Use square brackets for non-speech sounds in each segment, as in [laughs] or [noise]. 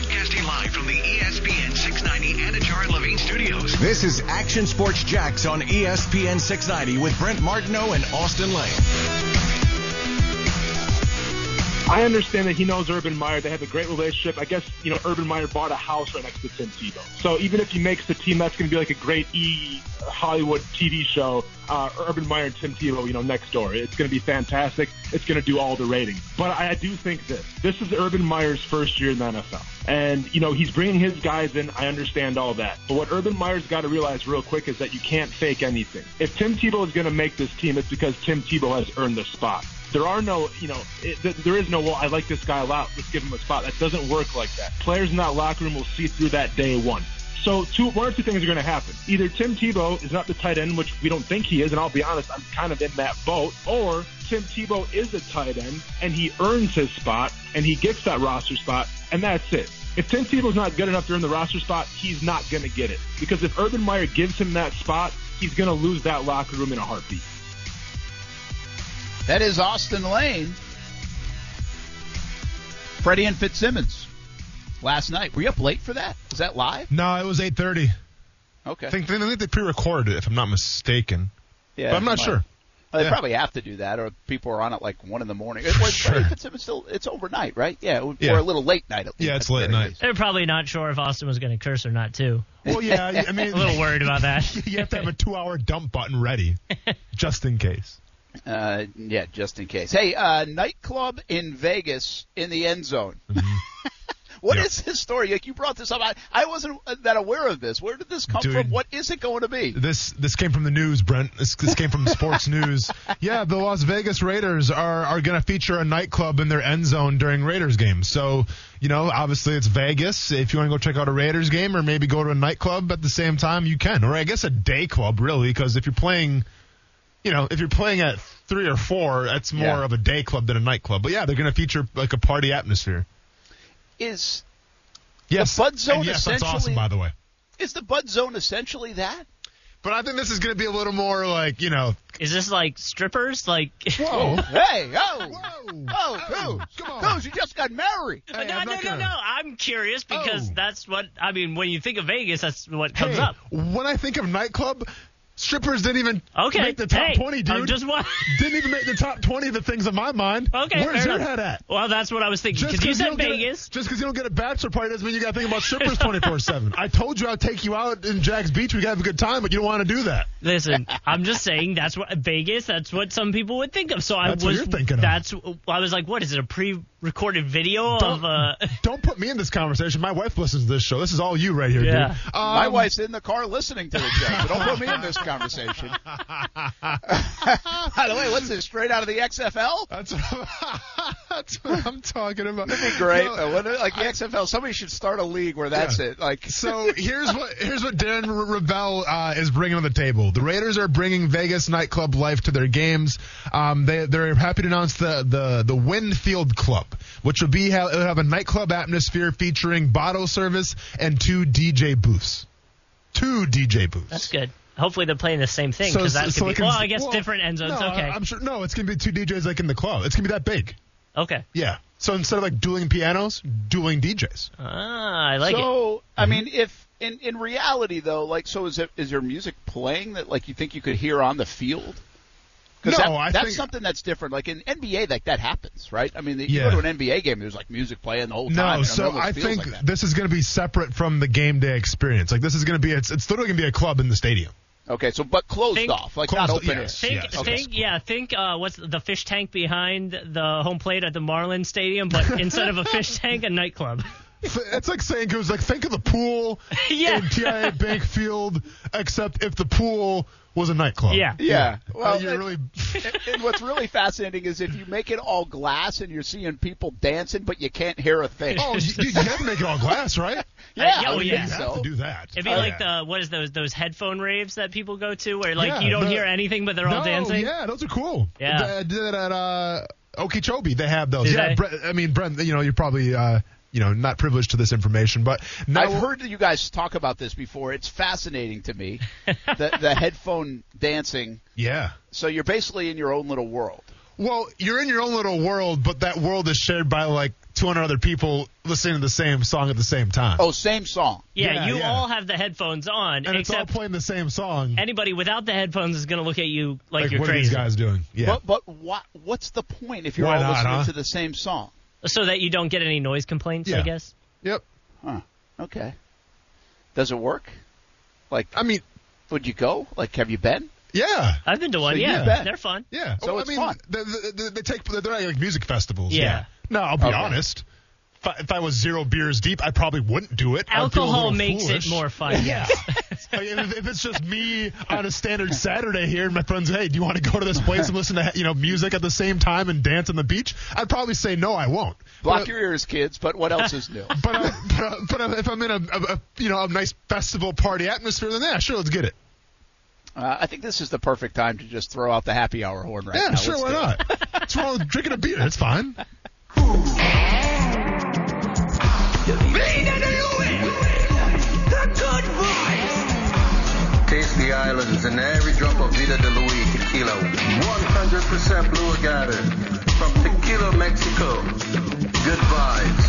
Broadcasting live from the ESPN 690 Anajar Levine studios. This is Action Sports Jax on ESPN 690 with Brent Martineau and Austin Lane. I understand that he knows Urban Meyer. They have a great relationship. I guess, you know, Urban Meyer bought a house right next to Tim Tebow. So even if he makes the team, that's going to be like a great E Hollywood TV show. Uh, Urban Meyer and Tim Tebow, you know, next door. It's going to be fantastic. It's going to do all the ratings. But I, I do think this. This is Urban Meyer's first year in the NFL. And, you know, he's bringing his guys in. I understand all that. But what Urban Meyer's got to realize real quick is that you can't fake anything. If Tim Tebow is going to make this team, it's because Tim Tebow has earned the spot. There are no, you know, it, th- there is no, well, I like this guy a lot. Let's give him a spot. That doesn't work like that. Players in that locker room will see through that day one. So two, one or two things are going to happen. Either Tim Tebow is not the tight end, which we don't think he is, and I'll be honest, I'm kind of in that boat, or Tim Tebow is a tight end and he earns his spot and he gets that roster spot, and that's it. If Tim Tebow's not good enough to earn the roster spot, he's not going to get it. Because if Urban Meyer gives him that spot, he's going to lose that locker room in a heartbeat. That is Austin Lane. Freddie and Fitzsimmons last night. Were you up late for that? Was that live? No, it was 8:30. Okay. I think, I think they pre-recorded it, if I'm not mistaken. yeah, but I'm not might- sure. Well, they Yeah. probably have to do that, or people are on at like one in the morning. It was Sure. Freddie Fitzsimmons still. It's overnight, right? Yeah, or Yeah. a little late night at least. Yeah, it's at late very night. least. They're probably not sure if Austin was going to curse or not, too. Well, yeah. I [laughs] mean, A little worried about that. [laughs] you have to have a two-hour dump button ready, just in case. Uh, yeah, just in case. Hey, uh, nightclub in Vegas in the end zone. [laughs] What is Yeah. this story? Like you brought this up. I, I wasn't uh, that aware of this. Where did this come Dude. from? What is it going to be? This this came from the news, Brent. This, this came from Sports [laughs] News. Yeah, the Las Vegas Raiders are are going to feature a nightclub in their end zone during Raiders games. So you know, obviously it's Vegas. If you want to go check out a Raiders game or maybe go to a nightclub at the same time, you can. Or I guess a day club, really, because if you're playing, you know, if you're playing at three or four, that's more Yeah. of a day club than a nightclub. But yeah, they're going to feature like a party atmosphere. Is Yes, Bud Zone and yes, that's awesome, by the way. is the Bud Zone essentially that? But I think this is going to be a little more like you know. Is this like strippers? Like, [laughs] Whoa. Hey, oh, Whoa. oh, Oh, come on. Kuz, you just got married. Hey, no, no, no, gonna- no. I'm curious because Oh. that's what I mean. When you think of Vegas, that's what comes Hey, up. When I think of nightclub, strippers didn't even Okay, make the top hey, 20, dude. I'm just wa- [laughs] didn't even make the top 20 of the things in my mind. Okay, Where's your enough. head at? Well, that's what I was thinking Just because you said don't a- Vegas. just because you don't get a bachelor party doesn't mean you got to think about strippers [laughs] 24/7. I told you I'd take you out in Jax Beach. We got to have a good time, but you don't want to do that. Listen, I'm just saying that's what Vegas. That's what some people would think of. So I That's what was. you're thinking of. That's. I was like, what is it? A pre-recorded video of? Uh, [laughs] don't put me in this conversation. My wife listens to this show. This is all you right here, Yeah. dude. My Um, wife's in the car listening to the show, so don't put me in this conversation. By the way, what's this? Straight out of the XFL? That's what, [laughs] that's what I'm talking about. That'd be great. No, what- like the XFL, somebody should start a league where that's Yeah. it. Like So here's what here's what Darren R- Ravel uh, is bringing to the table. The Raiders are bringing Vegas nightclub life to their games. Um, they they're happy to announce the the the Wynn Field Club, which will be ha- it'll have a nightclub atmosphere featuring bottle service and two DJ booths. Two DJ booths. that's good. Hopefully they're playing the same thing So- because that so could it be. can- well, I guess well, different end zones. No, okay. I- I'm sure. No, it's gonna be two DJs like in the club. It's gonna be that big. okay. Yeah. So instead of like dueling pianos, dueling DJs. Ah, I like it. so. I mean, if in in reality though, like, so is it is there music playing that like you think you could hear on the field? Because No, that, I that's think- something that's different. Like in NBA, like that happens, right? I mean, you Yeah. go to an NBA game, there's like music playing the whole time. No, and so I think like this is going to be separate from the game day experience. Like this is going to be it's it's literally going to be a club in the stadium. Okay, so but closed Think- off, like Closed- not open yes. Think, yes, think, yeah, think. Uh, what's the fish tank behind the home plate at the Marlins Stadium? But [laughs] instead of a fish tank, a nightclub. It's like saying it was like think of the pool [laughs] Yeah. in TIAA Bank Field, except if the pool was a nightclub. Yeah. Yeah. Well, Well, you really [laughs] and, and what's really fascinating is if you make it all glass and you're seeing people dancing, but you can't hear a thing. oh you, you have to make it all glass, right? [laughs] yeah, oh, I would yeah. think You have so. to do that. It'd be Oh, like yeah. the what is those those headphone raves that people go to where like Yeah, you don't the- hear anything but they're no, all dancing. Yeah, those are cool. Yeah. They did it at uh, Okeechobee. They have those. Do yeah, they? Brent, I mean, Brent, you know, you're probably uh, you know not privileged to this information, but now I've heard you guys talk about this before. It's fascinating to me, [laughs] the, the headphone dancing. Yeah. So you're basically in your own little world. Well, you're in your own little world, but that world is shared by like 200 other people listening to the same song at the same time. Oh, same song. Yeah, Yeah, you yeah. all have the headphones on, and it's all playing the same song. anybody without the headphones is going to look at you like, like you're what are crazy. these guys doing? Yeah. But but what what's the point if you're Why all not, listening huh? to the same song? So that you don't get any noise complaints, I Yeah. guess. yep. Huh. Okay. Does it work? Like, I mean, would you go? Like, have you been? yeah. I've been to one. So you yeah, bet. they're fun. Yeah. So Oh, it's I mean, fun. They, they, they take they're not like music festivals. Yeah. No, I'll be Okay. honest. If I, if I was zero beers deep, I probably wouldn't do it. I'd feel a Alcohol makes foolish. it more fun. Yeah. Like, [laughs] if, if it's just me on a standard Saturday here, and my friends, hey, do you want to go to this place and listen to you know music at the same time and dance on the beach? I'd probably say no, I won't. Block But- your ears, kids. But what else is new? [laughs] But, uh, but, uh, but uh, if I'm in a, a, a you know a nice festival party atmosphere, then yeah, sure, let's get it. Uh, I think this is the perfect time to just throw out the happy hour horn right Yeah, now. sure, Let's why do it. not? What's wrong with drinking a beer? It's fine. [laughs] Taste the Good Vice Taste islands and every drop of Vida de Luis tequila. 100% blue agave from Tequila, Mexico. Good vibes.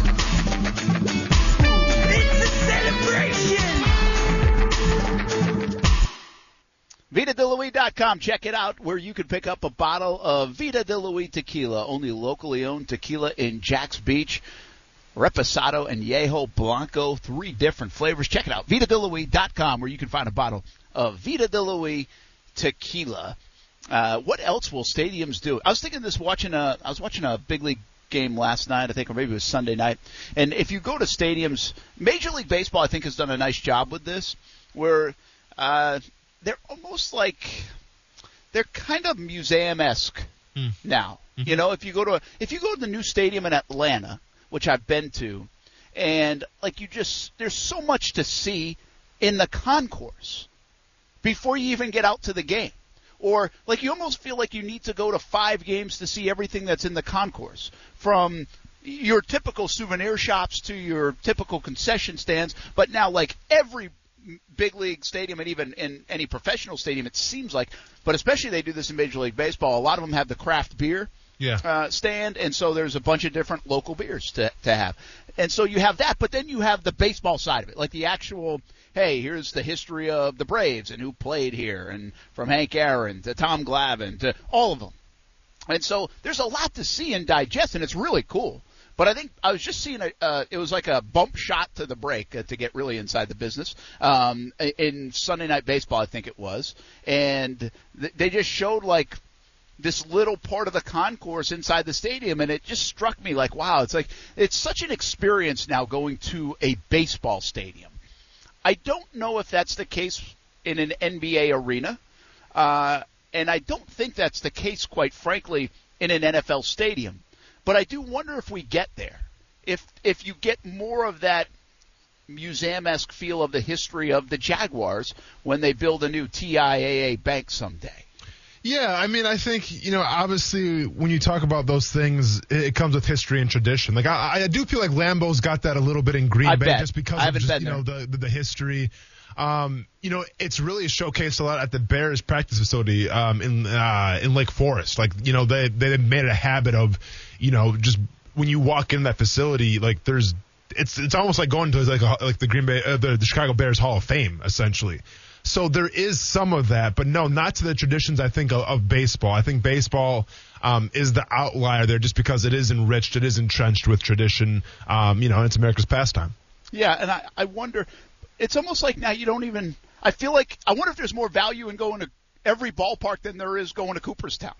It's a celebration. VitaDeLuis.com. Check it out where you can pick up a bottle of Vita de Luis tequila, only locally owned tequila in Jax Beach. Reposado and Yeho Blanco, three different flavors. Check it out, VitaDeLuis.com, where you can find a bottle of Vita de Luis tequila. Uh, what else will stadiums do? I was thinking this watching a, I was watching a big league game last night, I think, or maybe it was Sunday night. And if you go to stadiums, Major League Baseball, I think, has done a nice job with this, where uh, they're almost like they're kind of museum esque now. You know, if you go to a, if you go to the new stadium in Atlanta, which I've been to, and like you just there's so much to see in the concourse before you even get out to the game. Or like you almost feel like you need to go to five games to see everything that's in the concourse. From your typical souvenir shops to your typical concession stands, but now like every big league stadium and even in any professional stadium, it seems like, but especially they do this in Major League Baseball. A lot of them have the craft beer Yeah. uh, stand, and so there's a bunch of different local beers to to have, and so you have that. But then you have the baseball side of it, like the actual. Hey, here's the history of the Braves and who played here, and from Hank Aaron to Tom Glavine to all of them. And so there's a lot to see and digest, and it's really cool. But I think I was just seeing a, uh, it was like a bump shot to the break uh, to get really inside the business um, in Sunday Night Baseball, I think it was, and th- they just showed like this little part of the concourse inside the stadium, and it just struck me like, wow, it's like it's such an experience now going to a baseball stadium. I don't know if that's the case in an NBA arena, uh, and I don't think that's the case, quite frankly, in an NFL stadium. But I do wonder if we get there, if if you get more of that museum-esque feel of the history of the Jaguars when they build a new TIAA bank someday. Yeah, I mean, I think you know, obviously, when you talk about those things, it, comes with history and tradition. Like, I, I do feel like Lambeau's got that a little bit in Green I Bay, bet. just because I of just, you know the, the the history. Um, you know, it's really showcased a lot at the Bears practice facility um, in uh, in Lake Forest. Like, you know, they they made it a habit of, you know, just when you walk in that facility, like there's it's it's almost like going to like a, like the Green Bay uh, the, the Chicago Bears Hall of Fame essentially. So there is some of that, but no, not to the traditions I think of, of baseball. I think baseball um, is the outlier there, just because it is enriched, it is entrenched with tradition. Um, you know, and it's America's pastime. Yeah, and I, I wonder. It's almost like now you don't even. I feel like I wonder if there's more value in going to every ballpark than there is going to Cooperstown.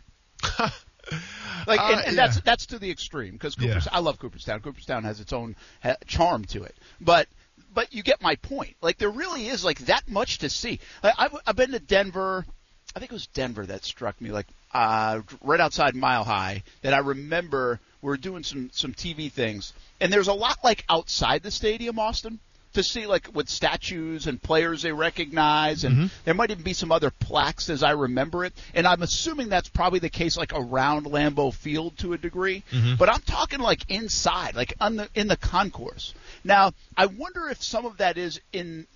[laughs] like, and, Uh, and that's yeah. that's to the extreme because Yeah. I love Cooperstown. Cooperstown has its own ha- charm to it, but but you get my point. Like there really is like that much to see. I, I've, I've been to Denver. I think it was Denver that struck me like uh, right outside Mile High that I remember we were doing some some TV things, and there's a lot like outside the stadium, Austin, to see like with statues and players they recognize, and there might even be some other plaques as I remember it. And I'm assuming that's probably the case like around Lambeau Field to a degree, but I'm talking like inside, like on the in the concourse. Now I wonder if some of that is in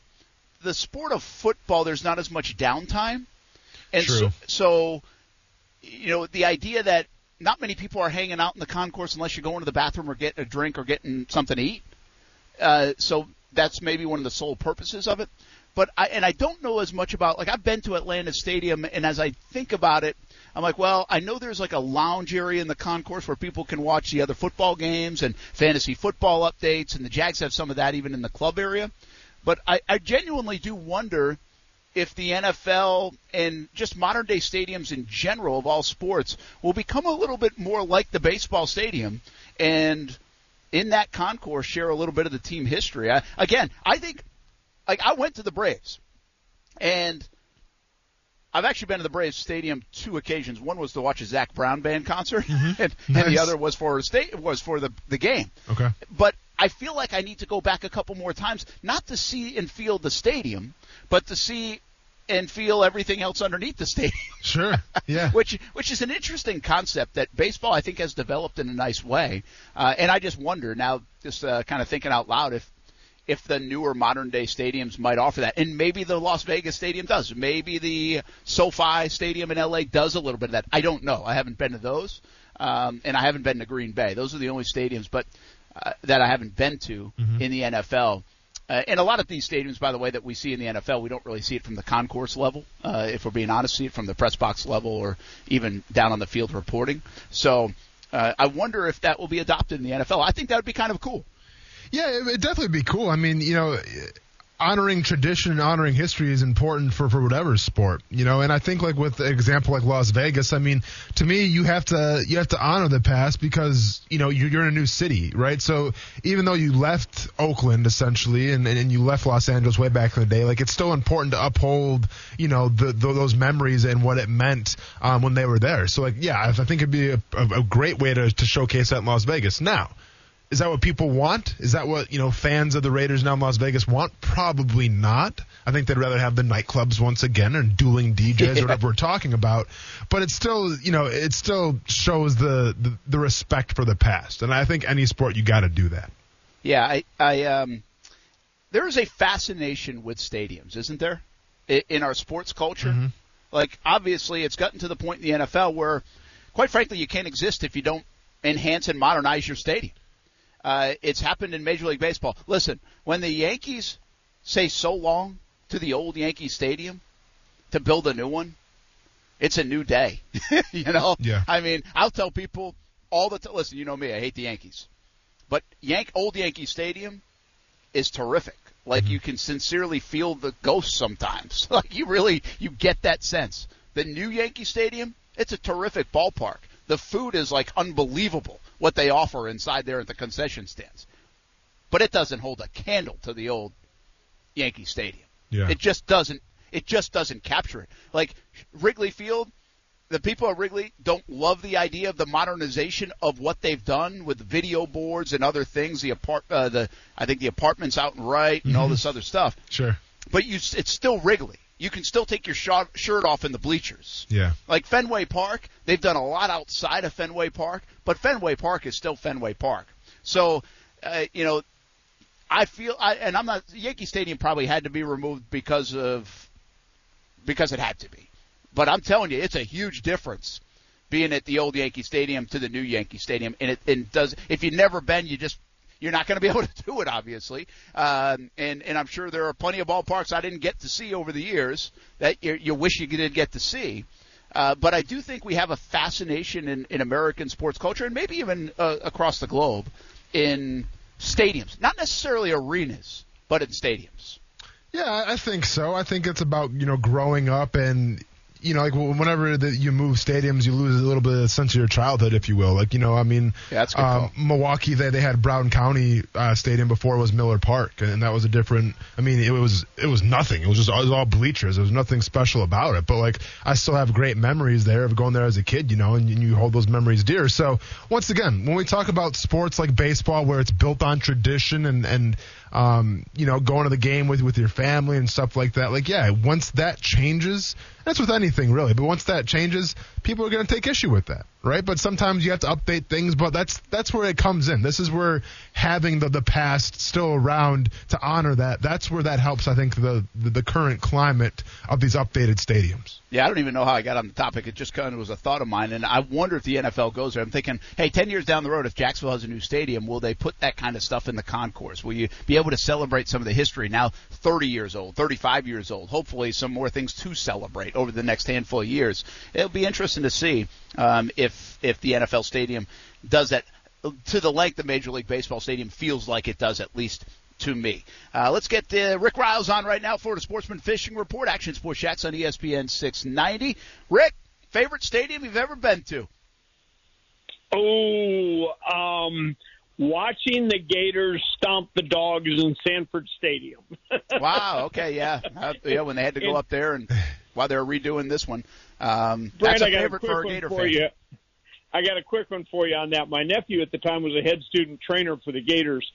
the sport of football. There's not as much downtime. And True. so, so, you know, the idea that not many people are hanging out in the concourse unless you're going to the bathroom or getting a drink or getting something to eat. Uh, so that's maybe one of the sole purposes of it. But I and I don't know as much about like I've been to Atlanta Stadium and as I think about it, I'm like, well, I know there's like a lounge area in the concourse where people can watch the other football games and fantasy football updates, and the Jags have some of that even in the club area. But I, I genuinely do wonder if the NFL and just modern day stadiums in general of all sports will become a little bit more like the baseball stadium and in that concourse share a little bit of the team history. I, again, I think like I went to the Braves and I've actually been to the Braves stadium two occasions. One was to watch a Zac Brown band concert, mm-hmm. [laughs] and, and Nice. the other was for a state was for the the game. Okay. But I feel like I need to go back a couple more times, not to see and feel the stadium, but to see and feel everything else underneath the stadium. Sure. Yeah. [laughs] which which is an interesting concept that baseball I think has developed in a nice way. Uh, and I just wonder now, just uh, kind of thinking out loud, if if the newer modern day stadiums might offer that, and maybe the Las Vegas Stadium does, maybe the SoFi Stadium in LA does a little bit of that. I don't know. I haven't been to those, um, and I haven't been to Green Bay. Those are the only stadiums, but uh, that I haven't been to in the NFL. Uh, and a lot of these stadiums, by the way, that we see in the NFL, we don't really see it from the concourse level. Uh, if we're being honest, see it from the press box level or even down on the field reporting. So uh, I wonder if that will be adopted in the NFL. I think that would be kind of cool. Yeah, it would definitely be cool. I mean, you know, honoring tradition and honoring history is important for, for whatever sport, you know, and I think like with example like Las Vegas, I mean, to me, you have to, you have to honor the past because, you know, you're, in a new city, right? So even though you left Oakland essentially and, and you left Los Angeles way back in the day, like it's still important to uphold, you know, the, the those memories and what it meant, um, when they were there. So like, yeah, I think it'd be a, a, a great way to, to showcase that in Las Vegas. Now, is that what people want? Is that what you know fans of the Raiders now in Las Vegas want? Probably not. I think they'd rather have the nightclubs once again and dueling DJs or [laughs] whatever we're talking about. But it still, you know, it still shows the the, the respect for the past, and I think any sport you got to do that. Yeah, I, I um, there is a fascination with stadiums, isn't there, in, in our sports culture? Like, obviously, it's gotten to the point in the NFL where, quite frankly, you can't exist if you don't enhance and modernize your stadium. Uh, it's happened in Major League Baseball. Listen, when the Yankees say so long to the old Yankee Stadium to build a new one, it's a new day. [laughs] you know? Yeah. I mean, I'll tell people all the time. Listen, you know me, I hate the Yankees. But Yank old Yankee Stadium is terrific. Like you can sincerely feel the ghost sometimes. [laughs] like you really you get that sense. The new Yankee Stadium, it's a terrific ballpark. The food is like unbelievable what they offer inside there at the concession stands. But it doesn't hold a candle to the old Yankee Stadium. Yeah. It just doesn't it just doesn't capture it. Like Wrigley Field, the people at Wrigley don't love the idea of the modernization of what they've done with video boards and other things. The apart, uh, the I think the apartments out and right and all this other stuff. Sure. But you, it's still Wrigley. You can still take your shot, shirt off in the bleachers. Yeah. Like Fenway Park, they've done a lot outside of Fenway Park, but Fenway Park is still Fenway Park. So, uh, you know, I feel, I, and I'm not. Yankee Stadium probably had to be removed because of because it had to be. But I'm telling you, it's a huge difference being at the old Yankee Stadium to the new Yankee Stadium, and it and does. If you've never been, you just you're not going to be [laughs] able to do it, obviously. Um, and and I'm sure there are plenty of ballparks I didn't get to see over the years that you, you wish you did get to see. Uh, but I do think we have a fascination in, in American sports culture, and maybe even uh, across the globe, in stadiums. Not necessarily arenas, but in stadiums. Yeah, I I think so. I think it's about you know growing up and you know like whenever that you move stadiums, you lose a little bit of the sense of your childhood, if you will. Like you know, I mean, Yeah, that's a good um. Milwaukee they they had Brown County uh, Stadium before it was Miller Park, and that was a different. I mean, it was it was nothing. It was just it was all bleachers. There was nothing special about it. But like I still have great memories there of going there as a kid, you know, and you, you hold those memories dear. So once again, when we talk about sports like baseball, where it's built on tradition and and um, you know, going to the game with with your family and stuff like that. Like, yeah, once that changes, that's with anything really. But once that changes, people are going to take issue with that, right? But sometimes you have to update things, but that's that's where it comes in. This is where having the, the past still around to honor that, that's where that helps, I think, the, the, the current climate of these updated stadiums. Yeah, I don't even know how I got on the topic. It just kind of was a thought of mine, and I wonder if the NFL goes there. I'm thinking, hey, 10 years down the road, if Jacksonville has a new stadium, will they put that kind of stuff in the concourse? Will you be able to celebrate some of the history now 30 years old, 35 years old? Hopefully, some more things to celebrate over the next handful of years. It'll be interesting to see um, if if the NFL stadium does that to the length the Major League Baseball stadium feels like it does, at least to me. Uh, let's get uh, Rick Ryals on right now, Florida Sportsman Fishing Report, Action Sports Jax on ESPN 690. Rick, favorite stadium you've ever been to? Oh, um, watching the Gators stomp the dogs in Sanford Stadium. [laughs] Wow. Okay. Yeah. Uh, yeah. When they had to go up there and while they're redoing this one, um, Brad, that's a I got a favorite quick for a Gator for fan. you. I got a quick one for you on that. My nephew at the time was a head student trainer for the Gators,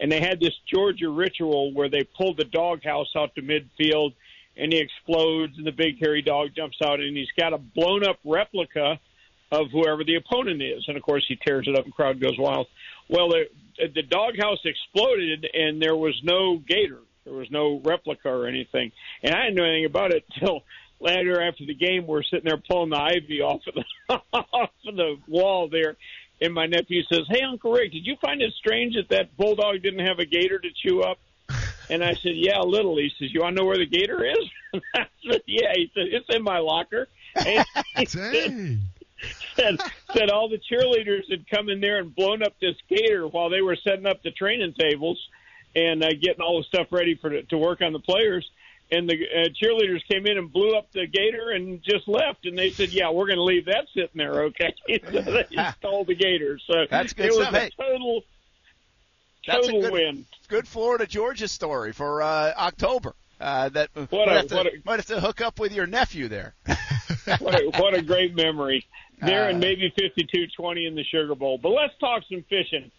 and they had this Georgia ritual where they pulled the doghouse out to midfield, and he explodes, and the big hairy dog jumps out, and he's got a blown up replica of whoever the opponent is, and of course he tears it up, and crowd goes wild. Well, the, the doghouse exploded, and there was no Gator. There was no replica or anything, and I didn't know anything about it [laughs] till later after the game. We're sitting there pulling the ivy off of the [laughs] off of the wall there, and my nephew says, "Hey, Uncle Rick, did you find it strange that that bulldog didn't have a gator to chew up?" And I said, "Yeah, a little." He says, "You want to know where the gator is?" [laughs] And I said, "Yeah." He said, "It's in my locker." And he [laughs] said, said, said all the cheerleaders had come in there and blown up this gator while they were setting up the training tables and uh, getting all the stuff ready for to work on the players. And the uh, cheerleaders came in and blew up the gator and just left. And they said, "Yeah, we're going to leave that sitting there, okay?" [laughs] so they stole [laughs] the gator. So That's good it was stuff. a total, That's total good- win. Good Florida Georgia story for uh, October. Uh, that What might, a- have to, what a- might have to hook up with your nephew there. [laughs] what, a, what a great memory. There Uh, and maybe fifty-two twenty in the Sugar Bowl. But let's talk some fishing.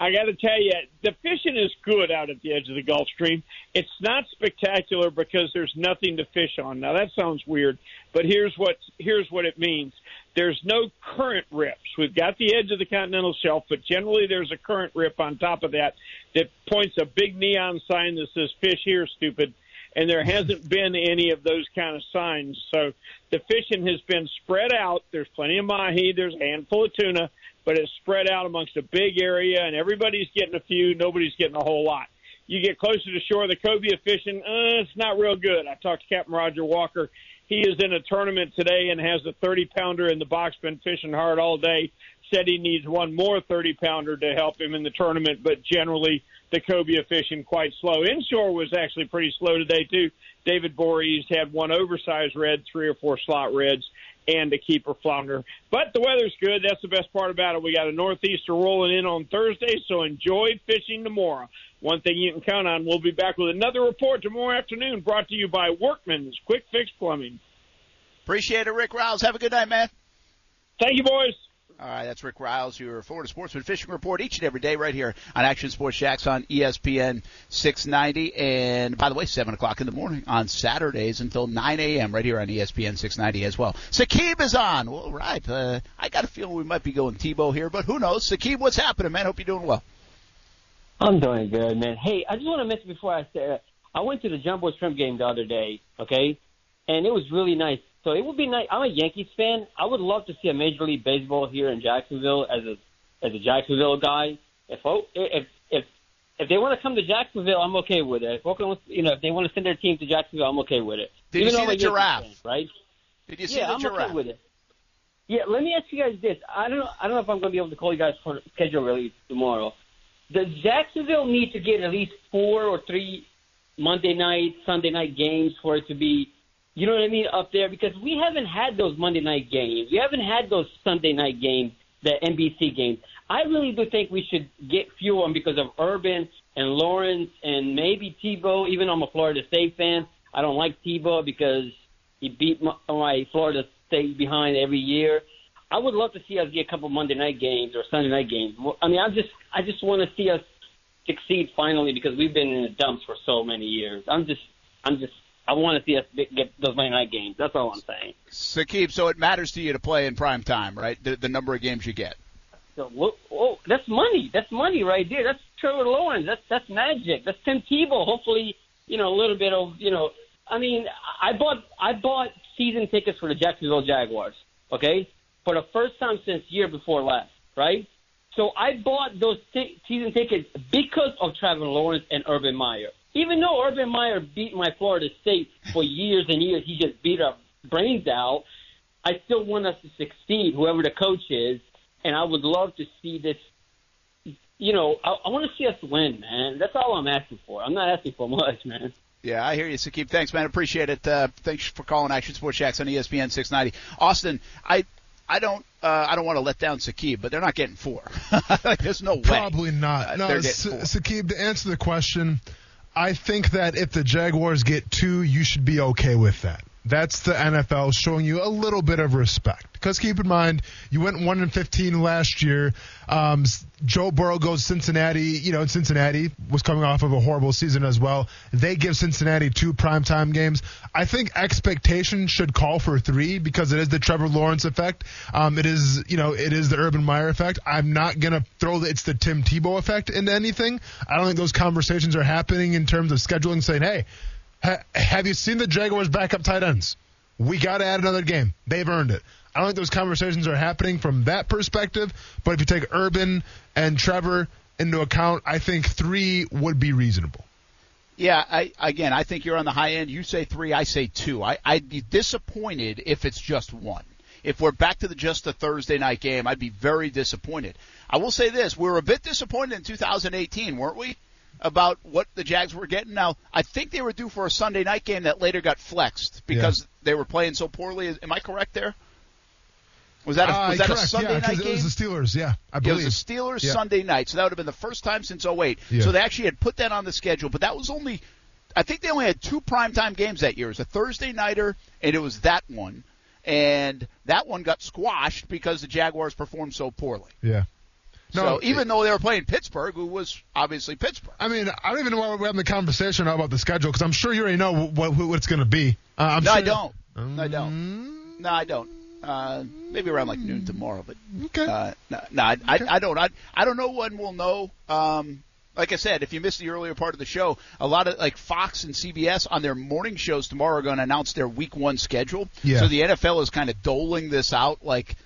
I got to tell you, the fishing is good out at the edge of the Gulf Stream. It's not spectacular because there's nothing to fish on. Now that sounds weird, but here's what here's what it means. There's no current rips. We've got the edge of the continental shelf, but generally there's a current rip on top of that that points a big neon sign that says "Fish here, stupid." and there hasn't [laughs] been any of those kind of signs. So the fishing has been spread out. There's plenty of mahi. There's a handful of tuna, but it's spread out amongst a big area, and everybody's getting a few. Nobody's getting a whole lot. You get closer to shore, the cobia fishing, uh, it's not real good. I talked to Captain Roger Walker. He is in a tournament today and has a 30 pounder in the box, been fishing hard all day. Said he needs one more 30 pounder to help him in the tournament, but generally the cobia fishing quite slow. Inshore was actually pretty slow today too. David Voorhees had one oversized red, three or four slot reds, and a keeper flounder. But the weather's good. That's the best part about it. We got a northeaster rolling in on Thursday, so enjoy fishing tomorrow. One thing you can count on, we'll be back with another report tomorrow afternoon brought to you by Workman's Quick Fix Plumbing. Appreciate it, Rick Ryals. Have a good night, man. Thank you, boys. All right, that's Rick Ryals, your Florida Sportsman Fishing Report each and every day right here on Action Sports Jax on ESPN 690. And by the way, 7 o'clock in the morning on Saturdays until 9 a.m. right here on ESPN 690 as well. Sakib is on. Well, right. Uh, I got a feeling we might be going Tebow here, but who knows? Sakib, what's happening, man? Hope you're doing well. I'm doing good, man. Hey, I just want to mention before I say, I went to the Jumbo Shrimp game the other day, okay, and it was really nice. So it would be nice. I'm a Yankees fan. I would love to see a Major League Baseball here in Jacksonville as a as a Jacksonville guy. If oh, if if if they want to come to Jacksonville, I'm okay with it. If Oakland, you know, if they want to send their team to Jacksonville, I'm okay with it. Did you Even though see the giraffe? fan, right? Did you see yeah, the I'm giraffe? okay with it. Yeah, let me ask you guys this. I don't know. I don't know if I'm going to be able to call you guys for schedule release tomorrow. Does Jacksonville need to get at least four or three Monday night, Sunday night games for it to be, you know what I mean, up there? Because we haven't had those Monday night games. We haven't had those Sunday night games, the NBC games. I really do think we should get few of them because of Urban and Lawrence and maybe Tebow. Even I'm a Florida State fan, I don't like Tebow because he beat my, my Florida State behind every year. I would love to see us get a couple Monday night games or Sunday night games. I mean, I just I just want to see us succeed finally because we've been in the dumps for so many years. I'm just I'm just I want to see us get those Monday night games. That's all I'm saying. Sakib, so it matters to you to play in prime time, right? The, the number of games you get. So, whoa, that's money. That's money right there. That's Trevor Lawrence. That's that's magic. That's Tim Tebow. Hopefully, you know, a little bit of, you know, I mean, I bought I bought season tickets for the Jacksonville Jaguars. Okay, for the first time since year before last, right? So I bought those t- season tickets because of Trevor Lawrence and Urban Meyer. Even though Urban Meyer beat my Florida State for years and years, he just beat our brains out. I still want us to succeed, whoever the coach is, and I would love to see this. You know, I, I want to see us win, man. That's all I'm asking for. I'm not asking for much, man. Yeah, I hear you, Sakib. Thanks, man. Appreciate it. Uh, thanks for calling Action Sports Jax on ESPN 690. Austin, I I don't uh, I don't want to let down Sakib, but they're not getting four. [laughs] like, there's no way. Probably not. Uh, no, they're S- Sakib, to answer the question, I think that if the Jaguars get two, you should be okay with that. That's the NFL showing you a little bit of respect. Because keep in mind, you went one and fifteen last year. Um, Joe Burrow goes Cincinnati. You know, Cincinnati was coming off of a horrible season as well. They give Cincinnati two primetime games. I think expectation should call for three because it is the Trevor Lawrence effect. Um, it is, you know, it is the Urban Meyer effect. I'm not gonna throw the, it's the Tim Tebow effect into anything. I don't think those conversations are happening in terms of scheduling. Saying, hey, ha- have you seen the Jaguars backup tight ends? We got to add another game. They've earned it. I don't think those conversations are happening from that perspective. But if you take Urban and Trevor into account, I think three would be reasonable. Yeah, I, again, I think you're on the high end. You say three, I say two. I, I'd be disappointed if it's just one. If we're back to the just a Thursday night game, I'd be very disappointed. I will say this: we were a bit disappointed in 2018, weren't we? About what the Jags were getting. Now, I think they were due for a Sunday night game that later got flexed because they were playing so poorly. Am I correct there? Was that a, Uh, that correct, a Sunday yeah, night game? It was the Steelers, yeah, I believe. It was the Steelers Yeah. Sunday night, so that would have been the first time since 08. Yeah. So they actually had put that on the schedule, but that was only, I think they only had two primetime games that year. It was a Thursday nighter, and it was that one, and that one got squashed because the Jaguars performed so poorly. yeah. No, so even though they were playing Pittsburgh, who was obviously Pittsburgh. I mean, I don't even know why we're having the conversation now about the schedule because I'm sure you already know what, what it's going to be. Uh, I'm no, sure I don't. No, I don't. No, I don't. Uh, maybe around like noon tomorrow, but Okay. uh, no, no I, I, I don't. I, I don't know when we'll know. Um, like I said, if you missed the earlier part of the show, a lot of like Fox and CBS on their morning shows tomorrow are going to announce their Week One schedule. Yeah. So the NFL is kind of doling this out, like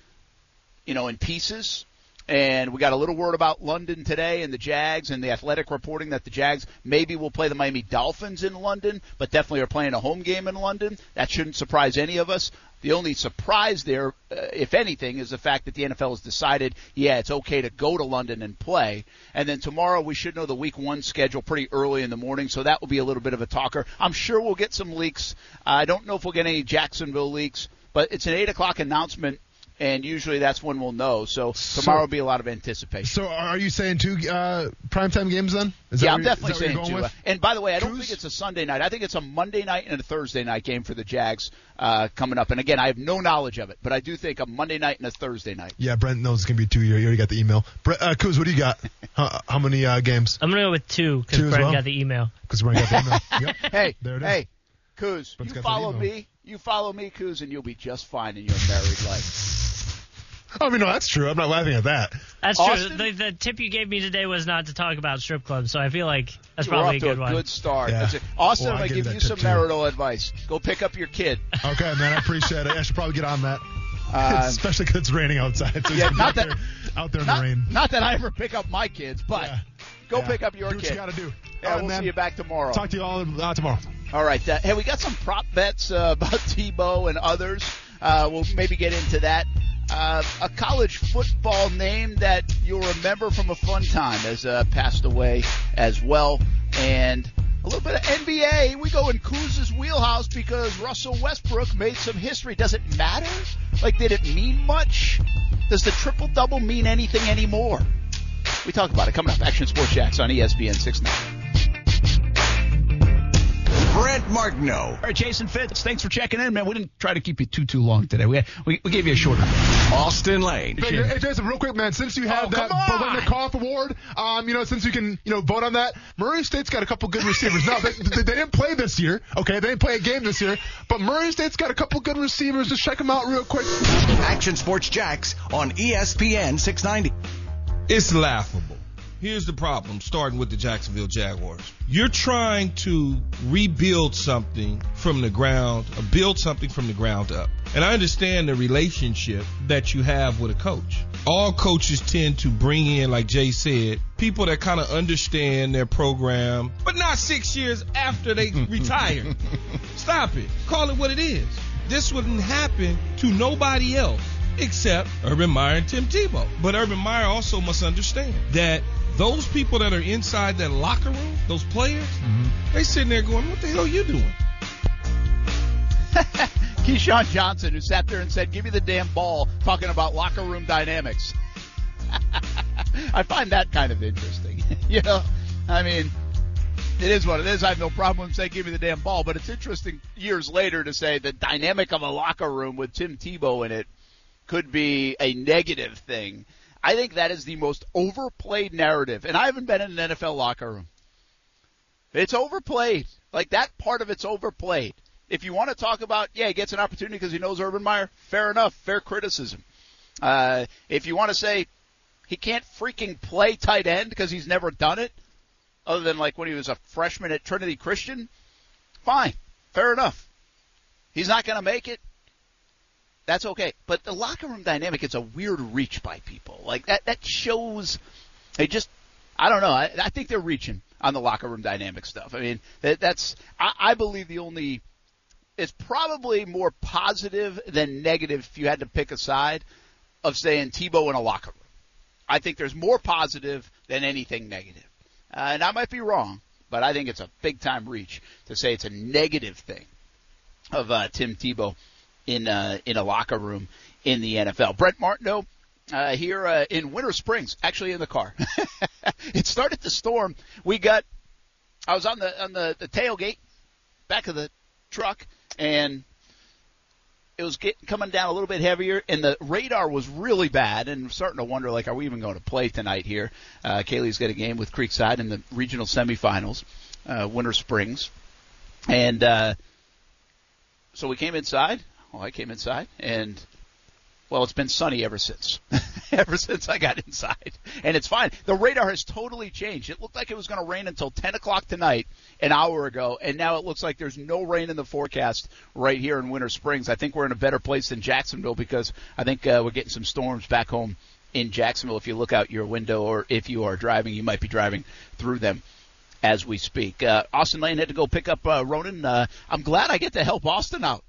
you know, in pieces. And we got a little word about London today and the Jags and the Athletic reporting that the Jags maybe will play the Miami Dolphins in London, but definitely are playing a home game in London. That shouldn't surprise any of us. The only surprise there, uh, if anything, is the fact that the NFL has decided, yeah, it's okay to go to London and play. And then tomorrow we should know the week one schedule pretty early in the morning, so that will be a little bit of a talker. I'm sure we'll get some leaks. I don't know if we'll get any Jacksonville leaks, but it's an 8 o'clock announcement and usually that's when we'll know. So tomorrow will be a lot of anticipation. So are you saying two uh, primetime games then? Is yeah, what I'm definitely is that saying two. Uh, with? And by the way, I don't Twos? think it's a Sunday night. I think it's a Monday night and a Thursday night game for the Jags uh, coming up. And again, I have no knowledge of it, but I do think a Monday night and a Thursday night. Yeah, Brent knows it's going to be two. You already got the email. Brent, uh, Kuz, what do you got? [laughs] how, how many uh, games? I'm gonna go with two because Two as Brent well? got the email. [laughs] Because Brent got the email. [laughs] Yep. Hey, There it is. hey, Kuz, Brent's you follow me. You follow me, Kuz, and you'll be just fine in your married life. I mean, no, that's true. I'm not laughing at that. That's Austin? true. The, the tip you gave me today was not to talk about strip clubs, so I feel like that's We're probably off a to good a one. good start. Yeah. That's it. Austin, Well, I'm I going to give give you you some too. marital advice. Go pick up your kid. Okay, man, I appreciate it. I should probably get on that. Uh, [laughs] Especially because it's raining outside. So Yeah, yeah, not out, that- there, out there in not, the rain. not that I ever pick up my kids, but Yeah. go Yeah. pick up your do what kid. you got to do. Yeah, All right, we'll man. see you back tomorrow. Talk to you all uh, tomorrow. All right. Uh, hey, we got some prop bets uh, [laughs] about Tebow and others. Uh, we'll maybe get into that. Uh, a college football name that you'll remember from a fun time has uh, passed away as well. And a little bit of NBA. We go in Kuz's wheelhouse because Russell Westbrook made some history. Does it matter? Like, did it mean much? Does the triple double mean anything anymore? We talk about it coming up. Action Sports Jax on ESPN 690. Brent Martineau. All right, Jason Fitz, thanks for checking in, man. We didn't try to keep you too too long today. We we, we gave you a shorter. Austin Lane. Hey, hey, Jason, real quick, man. Since you have Oh, that come on! Award, um, you know, since you can, you know, vote on that, Murray State's got a couple good receivers. no, they, they, they didn't play this year. Okay, they didn't play a game this year, but Murray State's got a couple good receivers. Just check them out real quick. Action Sports Jax on ESPN 690. It's laughable. Here's the problem, starting with the Jacksonville Jaguars. You're trying to rebuild something from the ground, or build something from the ground up. And I understand the relationship that you have with a coach. All coaches tend to bring in, like Jay said, people that kind of understand their program, but not six years after they [laughs] retire. Stop it. Call it what it is. This wouldn't happen to nobody else except Urban Meyer and Tim Tebow. But Urban Meyer also must understand that those people that are inside that locker room, those players, mm-hmm. they sitting there going, "What the hell are you doing?" [laughs] Keyshawn Johnson, who sat there and said, "Give me the damn ball," talking about locker room dynamics. [laughs] I find that kind of interesting. [laughs] you know, I mean, it is what it is. I have no problem with saying, "Give me the damn ball," but it's interesting years later to say the dynamic of a locker room with Tim Tebow in it could be a negative thing. I think that is the most overplayed narrative, and I haven't been in an NFL locker room. It's overplayed. Like that part of it's overplayed. If you want to talk about, yeah, he gets an opportunity because he knows Urban Meyer, fair enough, fair criticism. Uh, if you want to say he can't freaking play tight end because he's never done it, other than like when he was a freshman at Trinity Christian, fine, fair enough. He's not going to make it. That's okay. But the locker room dynamic is a weird reach by people. Like that, that shows they just, I don't know. I, I think they're reaching on the locker room dynamic stuff. I mean, that, that's, I, I believe the only, it's probably more positive than negative if you had to pick a side of saying Tebow in a locker room. I think there's more positive than anything negative. Uh, and I might be wrong, but I think it's a big time reach to say it's a negative thing of uh, Tim Tebow in uh, in a locker room in the NFL. Brent Martineau uh, here uh, in Winter Springs, actually in the car. [laughs] it started to storm. We got I was on the on the, the tailgate, back of the truck, and it was getting coming down a little bit heavier, and the radar was really bad. And I'm starting to wonder, like, are we even going to play tonight here? Uh, Kaylee's got a game with Creekside in the regional semifinals, uh, Winter Springs, and uh, so we came inside. Well, I came inside, and well, it's been sunny ever since. [laughs] ever since I got inside, and it's fine. The radar has totally changed. It looked like it was going to rain until 10 o'clock tonight, an hour ago, and now it looks like there's no rain in the forecast right here in Winter Springs. I think we're in a better place than Jacksonville because I think uh, we're getting some storms back home in Jacksonville. If you look out your window, or if you are driving, you might be driving through them as we speak. Uh, Austin Lane had to go pick up uh, Ronan. Uh, I'm glad I get to help Austin out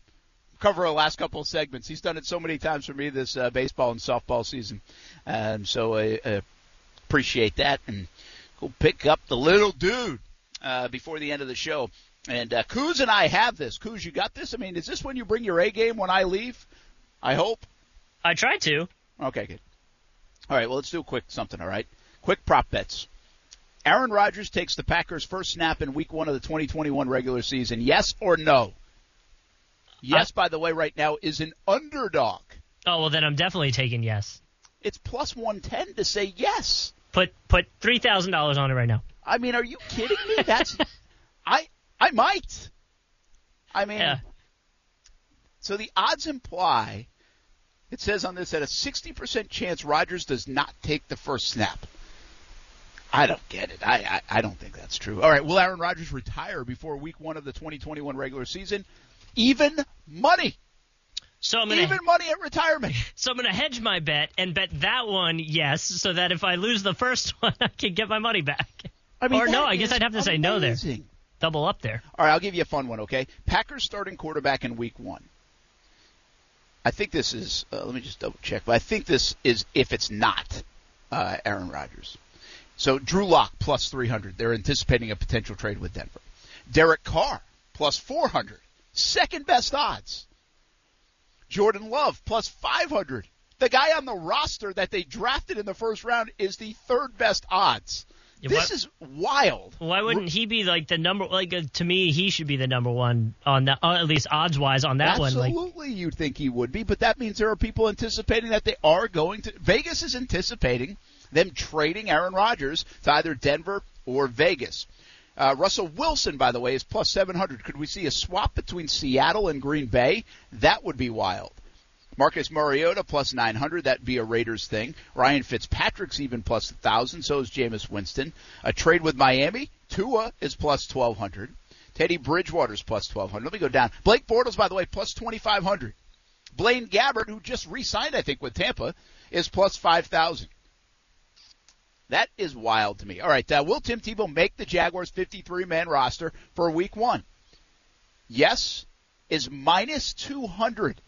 cover the last couple of segments. He's done it so many times for me this uh, baseball and softball season, um, so I uh, appreciate that. And go pick up the little dude uh, before the end of the show. And uh, Kuz and I have this. Kuz, you got this? I mean, is this when you bring your A game when I leave? I hope. I tried to. Okay, good. All right, well, let's do a quick something. All right, quick prop bets. Aaron Rodgers takes the Packers' first snap in Week One of the 2021 regular season. Yes or no? Yes, uh, by the way, right now is an underdog. Oh well, then I'm definitely taking yes. It's plus 110 to say yes. Put put three thousand dollars on it right now. I mean, are you kidding me? [laughs] That's I I might. I mean, Yeah. so the odds imply it says on this that a 60% chance Rodgers does not take the first snap. I don't get it. I, I I don't think that's true. All right, will Aaron Rodgers retire before Week One of the 2021 regular season? Even money, So I'm gonna even money at retirement. [laughs] so I'm gonna hedge my bet and bet that one yes, so that if I lose the first [laughs] one, I can get my money back. I mean, or no, I guess I'd have to say no there. Double up there. All right, I'll give you a fun one, okay? Packers starting quarterback in week one. I think this is, uh, let me just double check, but I think this is if it's not uh, Aaron Rodgers. So Drew Lock plus 300. They're anticipating a potential trade with Denver. Derek Carr plus 400. Second best odds. Jordan Love plus 500. The guy on the roster that they drafted in the first round is the third best odds. This is wild. Why wouldn't he be like the number? Like uh, to me, he should be the number one on that, uh, at least odds wise on that one. Like, Absolutely, you'd think he would be, but that means there are people anticipating that they are going to. Vegas is anticipating them trading Aaron Rodgers to either Denver or Vegas. Uh, Russell Wilson, by the way, is plus 700. Could we see a swap between Seattle and Green Bay? That would be wild. Marcus Mariota plus 900. That'd be a Raiders thing. Ryan Fitzpatrick's even plus 1,000. So is Jameis Winston. A trade with Miami. Tua is plus 1,200. Teddy Bridgewater's plus 1,200. Let me go down. Blake Bortles, by the way, plus 2,500. Blaine Gabbert, who just re-signed, I think, with Tampa, is plus 5,000. That is wild to me. All right, uh, will Tim Tebow make the Jaguars 53-man roster for Week One? Yes, is minus 200.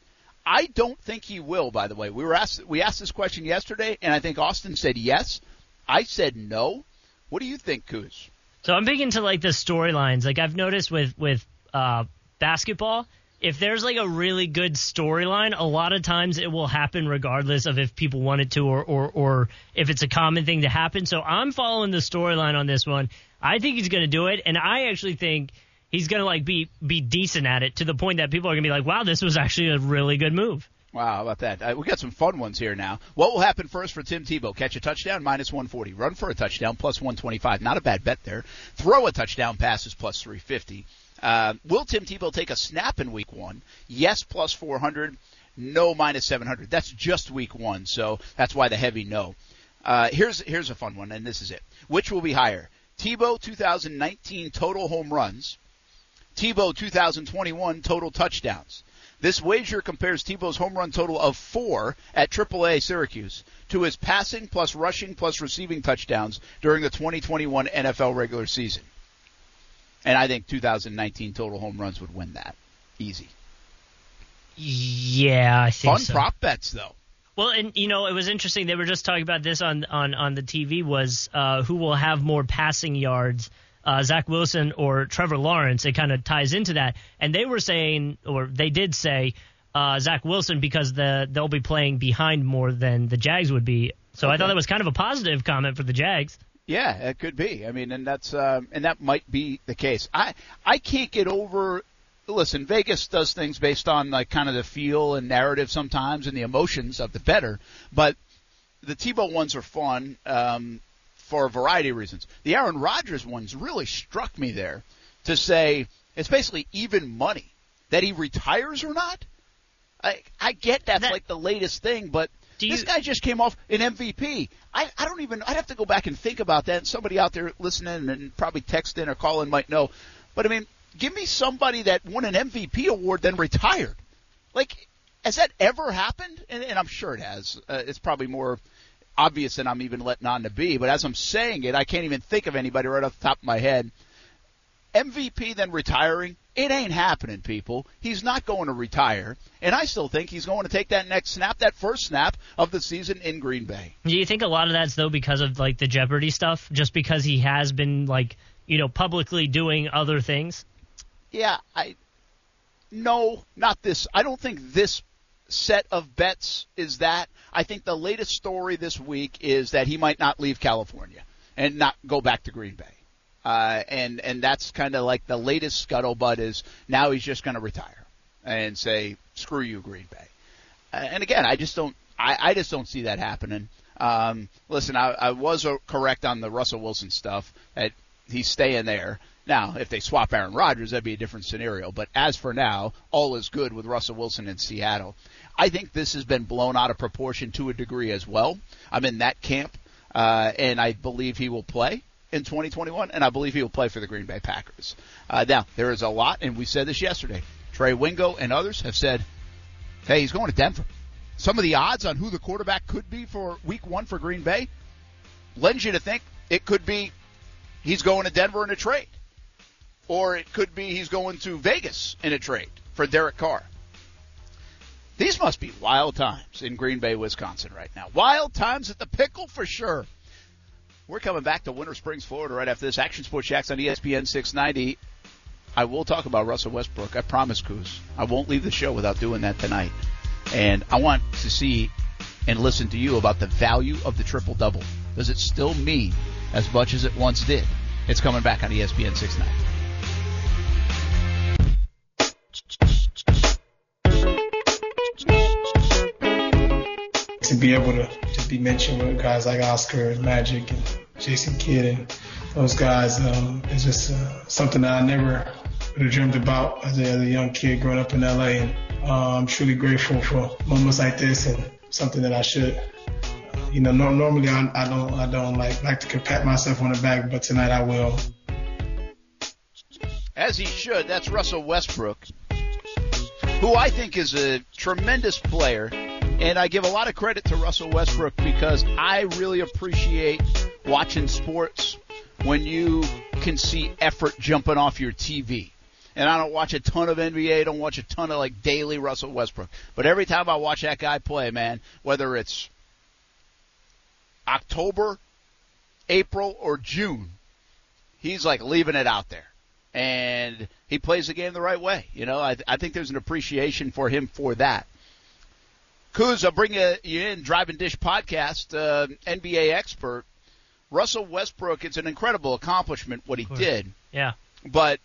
I don't think he will. By the way, we were asked we asked this question yesterday, and I think Austin said yes. I said no. What do you think, Kuz? So I'm big into like the storylines. Like I've noticed with with uh, basketball, if there's like a really good storyline, a lot of times it will happen regardless of if people want it to or or, or if it's a common thing to happen. So I'm following the storyline on this one. I think he's going to do it, and I actually think he's going to like be be decent at it to the point that people are going to be like, "Wow, this was actually a really good move." Wow, about that? Uh, we got some fun ones here now. What will happen first for Tim Tebow? Catch a touchdown, minus 140. Run for a touchdown, plus 125. Not a bad bet there. Throw a touchdown, passes, plus 350. Uh, will Tim Tebow take a snap in week one? Yes, plus 400. No, minus 700. That's just week one, so that's why the heavy no. Uh, here's here's a fun one, and this is it. Which will be higher? Tebow 2019 total home runs. Tebow 2021 total touchdowns. This wager compares Tebow's home run total of four at AAA Syracuse to his passing plus rushing plus receiving touchdowns during the 2021 NFL regular season. And I think 2019 total home runs would win that. Easy. Yeah, I think Fun so. prop bets, though. Well, and you know, it was interesting. They were just talking about this on on on the TV. Was uh, who will have more passing yards, uh, Zach Wilson or Trevor Lawrence? It kind of ties into that. And they were saying, or they did say, uh, Zach Wilson because the they'll be playing behind more than the Jags would be. So I thought that was kind of a positive comment for the Jags. Yeah, it could be. I mean, and that's um, and that might be the case. I I can't get over. Listen, Vegas does things based on like kind of the feel and narrative sometimes and the emotions of the better, but the Tebow ones are fun um, for a variety of reasons. The Aaron Rodgers ones really struck me there to say it's basically even money that he retires or not. I I get that's That- like the latest thing, but Do this guy just came off an MVP. I, I don't even. I'd have to go back and think about that. Somebody out there listening and probably texting or calling might know. But I mean, give me somebody that won an MVP award then retired. Like, has that ever happened? And, and I'm sure it has. Uh, it's probably more obvious than I'm even letting on to be. But as I'm saying it, I can't even think of anybody right off the top of my head. MVP then retiring, it ain't happening, people. He's not going to retire, and I still think he's going to take that next snap, that first snap of the season in Green Bay. Do you think a lot of that's though because of like the Jeopardy stuff? Just because he has been like you know publicly doing other things? Yeah, I no, not this. I don't think this set of bets is that. I think the latest story this week is that he might not leave California and not go back to Green Bay. Uh, and and that's kind of like the latest scuttlebutt is now he's just going to retire and say screw you Green Bay. Uh, and again, I just don't I, I just don't see that happening. Um, listen, I, I was uh, correct on the Russell Wilson stuff that he's staying there. Now, if they swap Aaron Rodgers, that'd be a different scenario. But as for now, all is good with Russell Wilson in Seattle. I think this has been blown out of proportion to a degree as well. I'm in that camp, uh, and I believe he will play in 2021, and I believe he will play for the Green Bay Packers. Uh, now, there is a lot, and we said this yesterday. Trey Wingo and others have said, hey, he's going to Denver. Some of the odds on who the quarterback could be for week one for Green Bay lends you to think it could be he's going to Denver in a trade. Or it could be he's going to Vegas in a trade for Derek Carr. These must be wild times in Green Bay, Wisconsin right now. Wild times at the pickle for sure. We're coming back to Winter Springs, Florida right after this. Action Sports Jax on ESPN 690. I will talk about Russell Westbrook. I promise, Kuz. I won't leave the show without doing that tonight. And I want to see and listen to you about the value of the triple double. Does it still mean as much as it once did. It's coming back on ESPN 690. to be able to, to be mentioned with guys like Oscar and Magic and Jason Kidd and those guys um, is just uh, something that I never would have dreamed about as a, as a young kid growing up in LA. And uh, I'm truly grateful for moments like this and something that I should. uh, You know, no, normally I, I don't I don't like like to pat myself on the back, but tonight I will. As he should. That's Russell Westbrook, who I think is a tremendous player. And I give a lot of credit to Russell Westbrook because I really appreciate watching sports when you can see effort jumping off your TV. And I don't watch a ton of NBA, don't watch a ton of like daily Russell Westbrook. But every time I watch that guy play, man, whether it's October, April, or June, he's like leaving it out there. And he plays the game the right way. You know, I, I think there's an appreciation for him for that. Kuz, I'll bring you, you in, Driving Dish podcast, uh, NBA expert. Russell Westbrook, it's an incredible accomplishment what he did. Yeah. But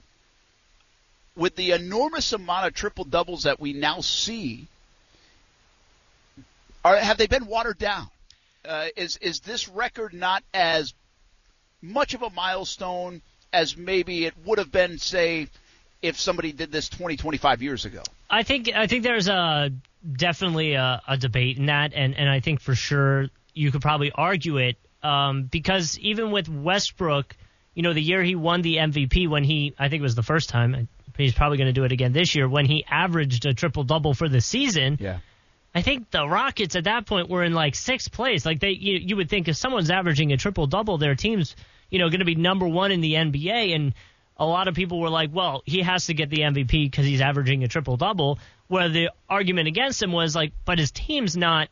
with the enormous amount of triple doubles that we now see, are have they been watered down? Uh, is is this record not as much of a milestone as maybe it would have been, say, if somebody did this 20, 25 years ago? I think I think there's a definitely a, a debate in that, and and I think for sure you could probably argue it um, because even with Westbrook, you know, the year he won the MVP when he I think it was the first time. He's probably going to do it again this year when he averaged a triple double for the season. Yeah. I think the Rockets at that point were in like sixth place. Like they, you, you would think if someone's averaging a triple double, their team's, you know, going to be number one in the NBA. And a lot of people were like, well, he has to get the MVP because he's averaging a triple double. Where the argument against him was like, but his team's not,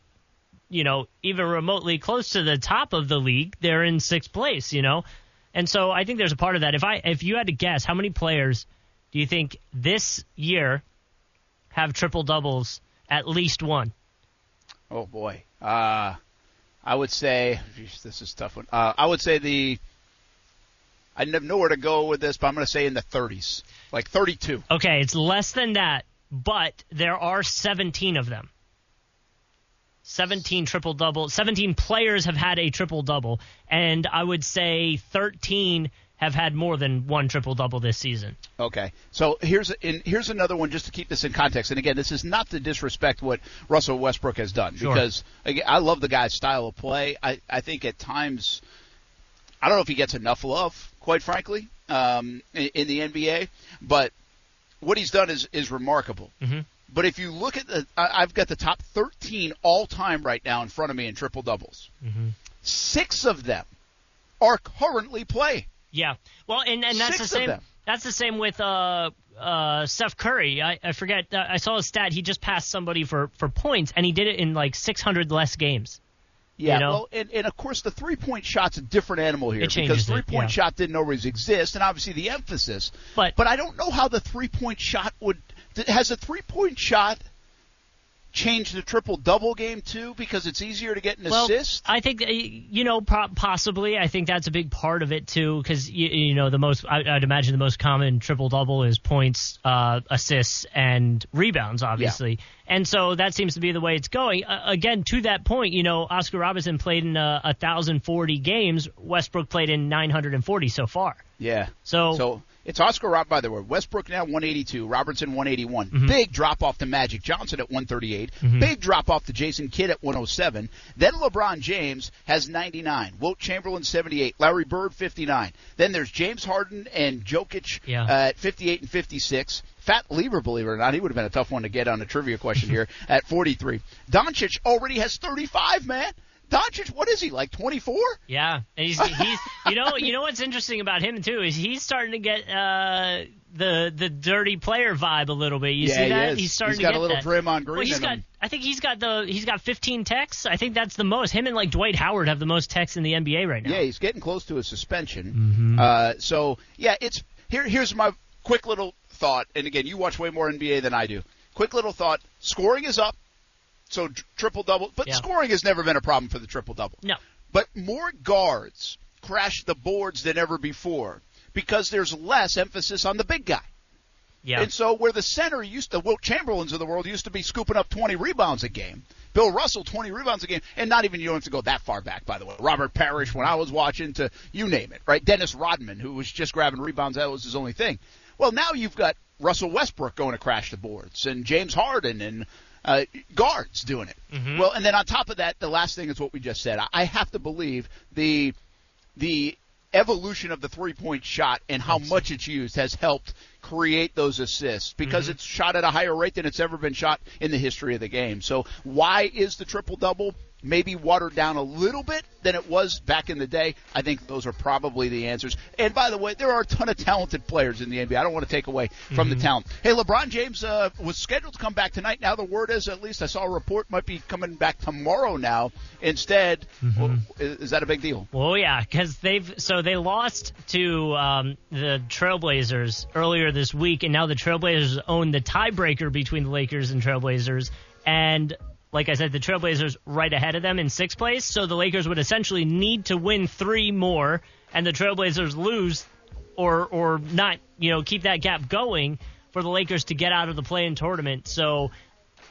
you know, even remotely close to the top of the league. They're in sixth place, you know. And so I think there's a part of that. If I, if you had to guess, how many players do you think this year have triple doubles? At least one. Oh boy. Uh, I would say geez, this is a tough one. Uh, I would say the. I have nowhere to go with this, but I'm going to say in the 30s, like 32. Okay, it's less than that, but there are 17 of them. 17 triple double. 17 players have had a triple double, and I would say 13 have had more than one triple double this season. Okay, so here's in, here's another one just to keep this in context. And again, this is not to disrespect what Russell Westbrook has done Sure. because again, I love the guy's style of play. I I think at times, I don't know if he gets enough love, quite frankly, um, in, in the NBA. But what he's done is is remarkable. Mhm. But if you look at the, I- I've got the top 13 all time right now in front of me in triple doubles. Mhm. Six of them are currently playing. Yeah. Well, and, and that's Six the same. That's the same with uh, uh, Steph Curry. I, I forget. Uh, I saw a stat. He just passed somebody for, for points, and he did it in like 600 less games. Yeah, You know? well, and, and of course the three point shot's a different animal here because three point yeah. shot didn't always exist, and obviously the emphasis. But but I don't know how the three point shot would has a three point shot changed the triple double game too because it's easier to get an well, assist. I think uh, you know possibly. I think that's a big part of it too, because you, you know the most. I, I'd imagine the most common triple double is points, uh, assists, and rebounds, obviously. And so that seems to be the way it's going. Uh, again, to that point, you know, Oscar Robinson played in uh, 1,040 games. Westbrook played in 940 so far. Yeah. So, So it's Oscar Rob by the way. Westbrook now 182, Robertson 181. Mhm. Big drop off to Magic Johnson at 138. Mhm. Big drop off to Jason Kidd at 107. Then LeBron James has 99. Wilt Chamberlain 78. Larry Bird 59. Then there's James Harden and Jokic Yeah. uh, at 58 and 56. Fat Lever, believe it or not, he would have been a tough one to get on a trivia question [laughs] here at 43. Doncic already has 35, man. Doncic, what is he like 24? Yeah, and he's he's you know you know what's interesting about him too is he's starting to get uh, the the dirty player vibe a little bit. You Yeah, see he that is. he's starting He's got to a little that. Draymond Green Well, he's got him. I think he's got the he's got 15 techs. I think that's the most. Him and like Dwight Howard have the most techs in the NBA right now. Yeah, he's getting close to a suspension. Uh, so yeah, it's here. Here's my quick little thought. And again, you watch way more NBA than I do. Quick little thought: scoring is up, so triple double. But Yeah. scoring has never been a problem for the triple double. No. But more guards crash the boards than ever before because there's less emphasis on the big guy. Yeah. And so where the center used to, Wilt Chamberlains of the world used to be scooping up 20 rebounds a game. Bill Russell, 20 rebounds a game, and not even, you don't have to go that far back, by the way. Robert Parish, when I was watching, to you name it, right? Dennis Rodman, who was just grabbing rebounds, that was his only thing. Well, now you've got Russell Westbrook going to crash the boards, and James Harden, and uh, guards doing it. Mhm. Well, and then on top of that, the last thing is what we just said. I- I have to believe the the evolution of the three point shot and how much it's used has helped create those assists because it's shot at a higher rate than it's ever been shot in the history of the game. So why is the triple double maybe watered down a little bit than it was back in the day? I think those are probably the answers. And by the way, there are a ton of talented players in the NBA. I don't want to take away from the talent. Hey, LeBron James uh, was scheduled to come back tonight. Now the word is, at least I saw a report, might be coming back tomorrow now instead. Well, is, is that a big deal? Well, yeah, because they've so they lost to um, the Trailblazers earlier this week, and now the Trailblazers own the tiebreaker between the Lakers and Trailblazers, and like I said, the Trailblazers right ahead of them in sixth place. So the Lakers would essentially need to win three more, and the Trailblazers lose, or or not, you know, keep that gap going for the Lakers to get out of the play-in tournament. So.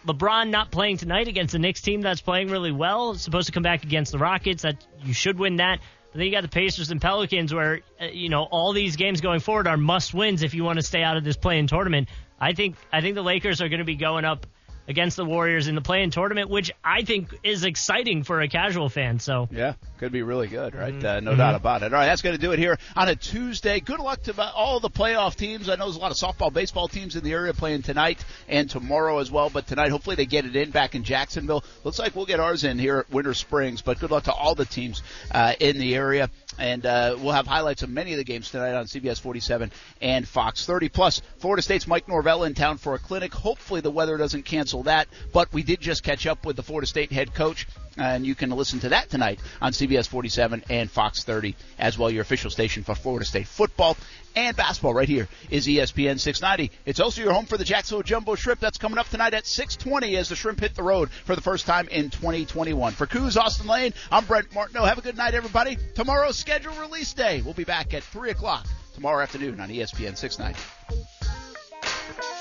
LeBron not playing tonight against the Knicks team that's playing really well. It's supposed to come back against the Rockets. That you should win that. But then you got the Pacers and Pelicans, where uh, you know all these games going forward are must wins if you want to stay out of this play-in tournament. I think I think the Lakers are going to be going up against the Warriors in the play-in tournament, which I think is exciting for a casual fan. So Yeah, could be really good, right? Uh, no Mhm. doubt about it. All right, that's going to do it here on a Tuesday. Good luck to all the playoff teams. I know there's a lot of softball, baseball teams in the area playing tonight and tomorrow as well. But tonight, hopefully, they get it in back in Jacksonville. Looks like we'll get ours in here at Winter Springs. But good luck to all the teams uh, in the area. And uh, we'll have highlights of many of the games tonight on CBS 47 and Fox 30. Plus, Florida State's Mike Norvell in town for a clinic. Hopefully, the weather doesn't cancel that. But we did just catch up with the Florida State head coach, and you can listen to that tonight on CBS 47 and Fox 30 as well. Your official station for Florida State football and basketball right here is ESPN 690. It's also your home for the Jacksonville Jumbo Shrimp. That's coming up tonight at 6:20 as the Shrimp hit the road for the first time in 2021. For Kuz Austin Lane, I'm Brent Martineau. Have a good night, everybody. Tomorrow's schedule release day. We'll be back at 3 o'clock tomorrow afternoon on ESPN 690.